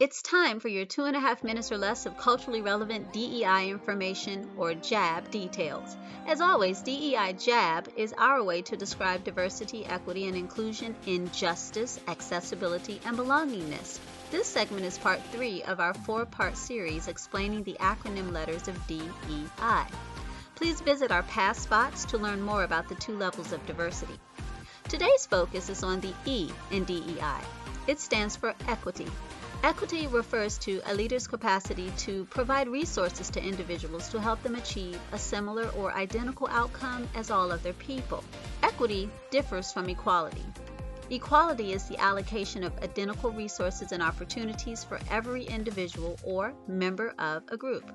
It's time for your two and a half minutes or less of culturally relevant DEI information or JAB details. As always, DEI JAB is our way to describe diversity, equity, and inclusion in justice, accessibility, and belongingness. This segment is part three of our four part series explaining the acronym letters of DEI. Please visit our past spots to learn more about the two levels of diversity. Today's focus is on the E in DEI. It stands for equity. Equity refers to a leader's capacity to provide resources to individuals to help them achieve a similar or identical outcome as all other people. Equity differs from equality. Equality is the allocation of identical resources and opportunities for every individual or member of a group.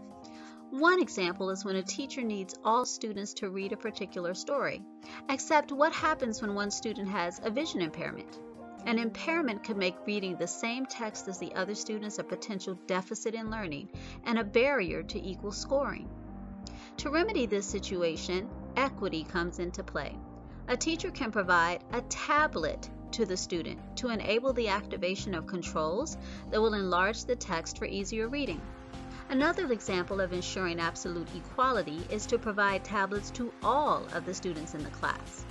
One example is when a teacher needs all students to read a particular story, except what happens when one student has a vision impairment? An impairment could make reading the same text as the other students a potential deficit in learning and a barrier to equal scoring. To remedy this situation, equity comes into play. A teacher can provide a tablet to the student to enable the activation of controls that will enlarge the text for easier reading. Another example of ensuring absolute equality is to provide tablets to all of the students in the class.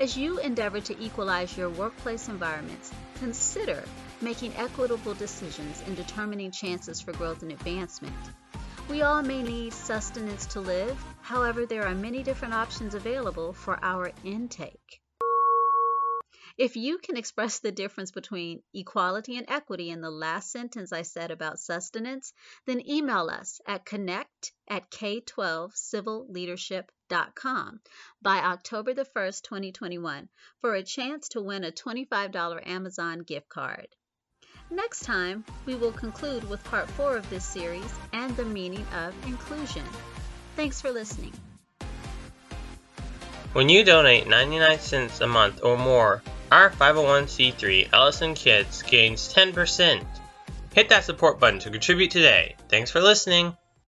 As you endeavor to equalize your workplace environments, consider making equitable decisions in determining chances for growth and advancement. We all may need sustenance to live, however, there are many different options available for our intake. If you can express the difference between equality and equity in the last sentence I said about sustenance, then email us at connect at k12civilleadership.com by October the 1st, 2021 for a chance to win a $25 Amazon gift card. Next time, we will conclude with part four of this series and the meaning of inclusion. Thanks for listening. When you donate 99 cents a month or more, our 501c3 Ellison Kids gains 10%. Hit that support button to contribute today. Thanks for listening.